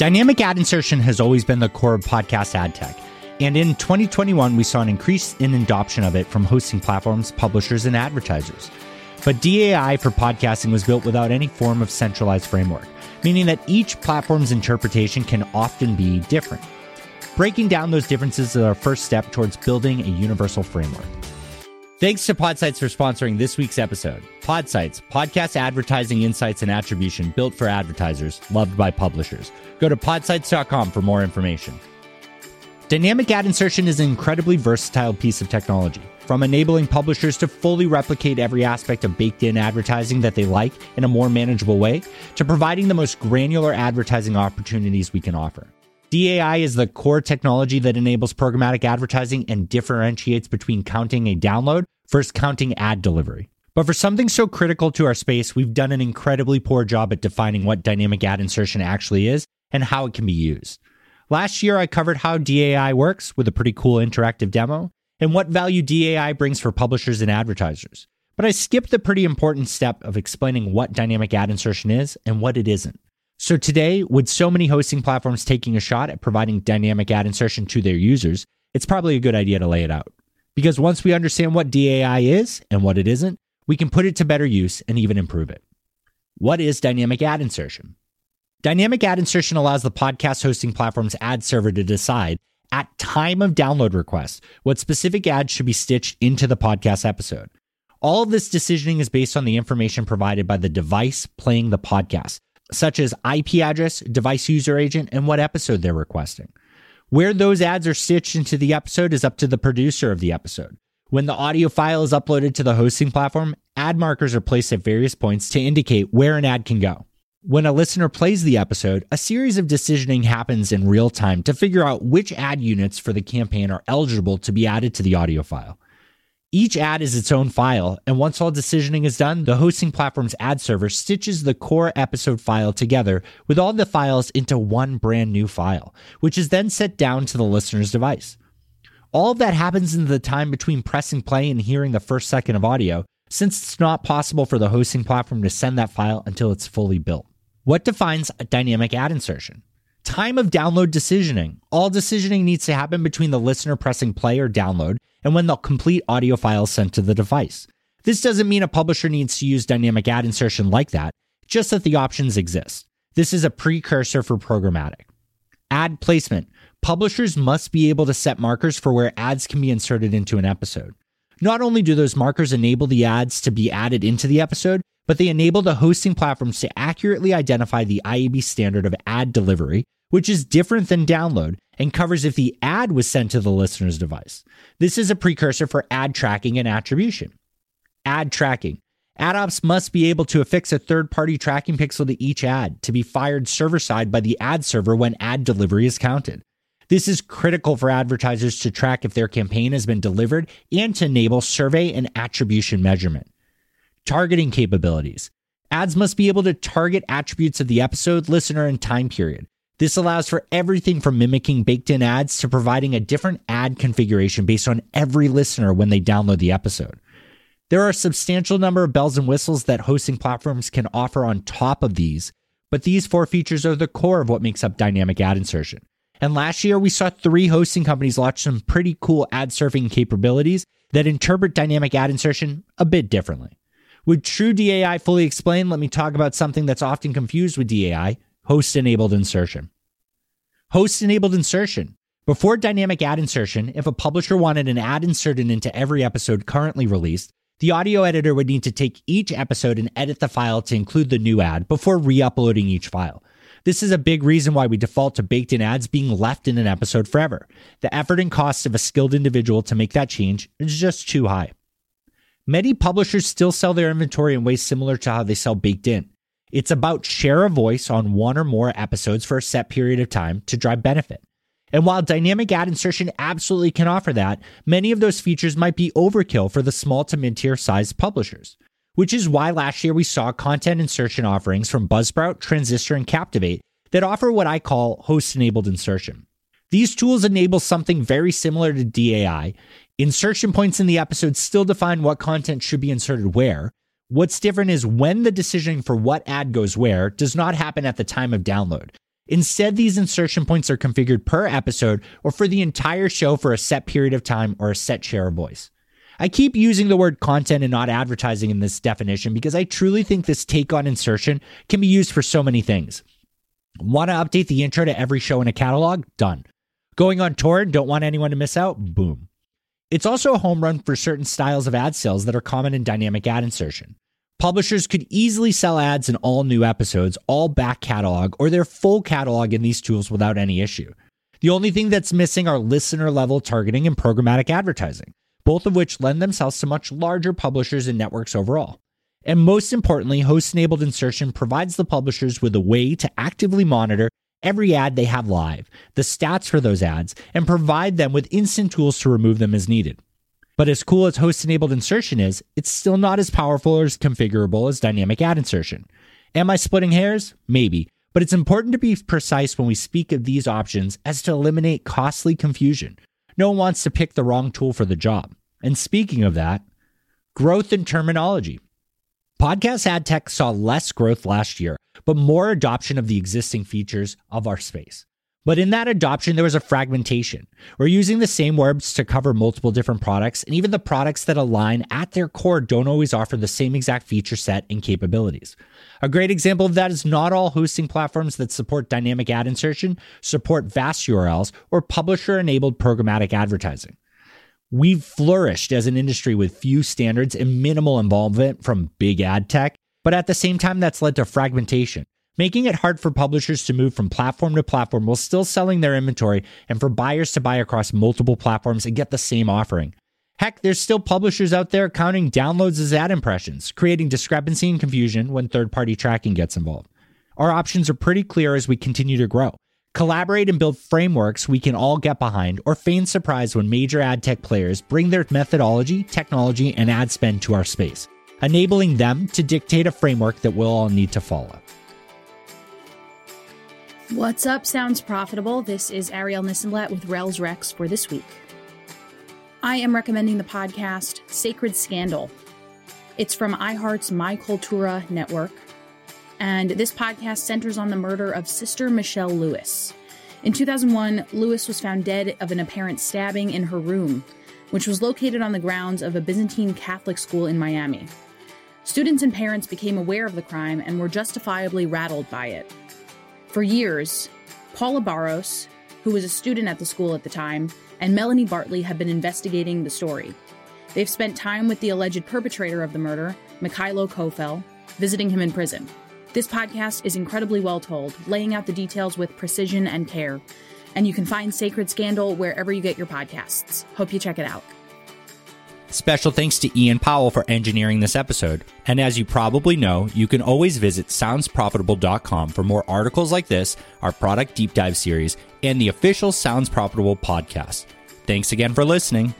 Dynamic ad insertion has always been the core of podcast ad tech. And in 2021, we saw an increase in adoption of it from hosting platforms, publishers, and advertisers. But DAI for podcasting was built without any form of centralized framework, meaning that each platform's interpretation can often be different. Breaking down those differences is our first step towards building a universal framework. Thanks to Podsights for sponsoring this week's episode. Podsights, podcast advertising insights and attribution built for advertisers, loved by publishers. Go to podsights.com for more information. Dynamic ad insertion is an incredibly versatile piece of technology, from enabling publishers to fully replicate every aspect of baked in advertising that they like in a more manageable way, to providing the most granular advertising opportunities we can offer. DAI is the core technology that enables programmatic advertising and differentiates between counting a download versus counting ad delivery. But for something so critical to our space, we've done an incredibly poor job at defining what dynamic ad insertion actually is and how it can be used. Last year, I covered how DAI works with a pretty cool interactive demo and what value DAI brings for publishers and advertisers. But I skipped the pretty important step of explaining what dynamic ad insertion is and what it isn't. So today, with so many hosting platforms taking a shot at providing dynamic ad insertion to their users, it's probably a good idea to lay it out. Because once we understand what DAI is and what it isn't, we can put it to better use and even improve it. What is dynamic ad insertion? Dynamic ad insertion allows the podcast hosting platform's ad server to decide at time of download request what specific ads should be stitched into the podcast episode. All of this decisioning is based on the information provided by the device playing the podcast, such as IP address, device user agent, and what episode they're requesting. Where those ads are stitched into the episode is up to the producer of the episode. When the audio file is uploaded to the hosting platform, ad markers are placed at various points to indicate where an ad can go. When a listener plays the episode, a series of decisioning happens in real time to figure out which ad units for the campaign are eligible to be added to the audio file. Each ad is its own file, and once all decisioning is done, the hosting platform's ad server stitches the core episode file together with all the files into one brand new file, which is then sent down to the listener's device. All of that happens in the time between pressing play and hearing the first second of audio, since it's not possible for the hosting platform to send that file until it's fully built. What defines a dynamic ad insertion? Time of download decisioning. All decisioning needs to happen between the listener pressing play or download and when the complete audio file is sent to the device. This doesn't mean a publisher needs to use dynamic ad insertion like that, just that the options exist. This is a precursor for programmatic. Ad placement. Publishers must be able to set markers for where ads can be inserted into an episode. Not only do those markers enable the ads to be added into the episode, but they enable the hosting platforms to accurately identify the IAB standard of ad delivery, which is different than download and covers if the ad was sent to the listener's device. This is a precursor for ad tracking and attribution. Ad tracking. Ad ops must be able to affix a third party tracking pixel to each ad to be fired server side by the ad server when ad delivery is counted. This is critical for advertisers to track if their campaign has been delivered and to enable survey and attribution measurement. Targeting capabilities. Ads must be able to target attributes of the episode, listener, and time period. This allows for everything from mimicking baked in ads to providing a different ad configuration based on every listener when they download the episode. There are a substantial number of bells and whistles that hosting platforms can offer on top of these, but these four features are the core of what makes up dynamic ad insertion. And last year, we saw three hosting companies launch some pretty cool ad serving capabilities that interpret dynamic ad insertion a bit differently. With true DAI fully explained, let me talk about something that's often confused with DAI host enabled insertion. Host enabled insertion. Before dynamic ad insertion, if a publisher wanted an ad inserted into every episode currently released, the audio editor would need to take each episode and edit the file to include the new ad before re uploading each file. This is a big reason why we default to baked in ads being left in an episode forever. The effort and cost of a skilled individual to make that change is just too high. Many publishers still sell their inventory in ways similar to how they sell baked in. It's about share a voice on one or more episodes for a set period of time to drive benefit. And while dynamic ad insertion absolutely can offer that, many of those features might be overkill for the small to mid tier sized publishers, which is why last year we saw content insertion offerings from Buzzsprout, Transistor, and Captivate that offer what I call host enabled insertion. These tools enable something very similar to DAI. Insertion points in the episode still define what content should be inserted where, What's different is when the decision for what ad goes where does not happen at the time of download. Instead, these insertion points are configured per episode or for the entire show for a set period of time or a set share of voice. I keep using the word content and not advertising in this definition because I truly think this take on insertion can be used for so many things. Want to update the intro to every show in a catalog? Done. Going on tour and don't want anyone to miss out? Boom. It's also a home run for certain styles of ad sales that are common in dynamic ad insertion. Publishers could easily sell ads in all new episodes, all back catalog, or their full catalog in these tools without any issue. The only thing that's missing are listener level targeting and programmatic advertising, both of which lend themselves to much larger publishers and networks overall. And most importantly, host enabled insertion provides the publishers with a way to actively monitor every ad they have live, the stats for those ads, and provide them with instant tools to remove them as needed. But as cool as host enabled insertion is, it's still not as powerful or as configurable as dynamic ad insertion. Am I splitting hairs? Maybe. But it's important to be precise when we speak of these options as to eliminate costly confusion. No one wants to pick the wrong tool for the job. And speaking of that, growth in terminology. Podcast ad tech saw less growth last year, but more adoption of the existing features of our space. But in that adoption, there was a fragmentation. We're using the same words to cover multiple different products, and even the products that align at their core don't always offer the same exact feature set and capabilities. A great example of that is not all hosting platforms that support dynamic ad insertion support VAST URLs or publisher enabled programmatic advertising. We've flourished as an industry with few standards and minimal involvement from big ad tech, but at the same time, that's led to fragmentation, making it hard for publishers to move from platform to platform while still selling their inventory and for buyers to buy across multiple platforms and get the same offering. Heck, there's still publishers out there counting downloads as ad impressions, creating discrepancy and confusion when third party tracking gets involved. Our options are pretty clear as we continue to grow. Collaborate and build frameworks we can all get behind, or feign surprise when major ad tech players bring their methodology, technology, and ad spend to our space, enabling them to dictate a framework that we'll all need to follow. What's up, Sounds Profitable? This is Arielle Nissenblatt with Rels Rex for this week. I am recommending the podcast Sacred Scandal. It's from iHeart's My Cultura network and this podcast centers on the murder of Sister Michelle Lewis. In 2001, Lewis was found dead of an apparent stabbing in her room, which was located on the grounds of a Byzantine Catholic school in Miami. Students and parents became aware of the crime and were justifiably rattled by it. For years, Paula Barros, who was a student at the school at the time, and Melanie Bartley have been investigating the story. They've spent time with the alleged perpetrator of the murder, Mikhailo Kofel, visiting him in prison. This podcast is incredibly well told, laying out the details with precision and care. And you can find Sacred Scandal wherever you get your podcasts. Hope you check it out. Special thanks to Ian Powell for engineering this episode. And as you probably know, you can always visit soundsprofitable.com for more articles like this, our product deep dive series, and the official Sounds Profitable podcast. Thanks again for listening.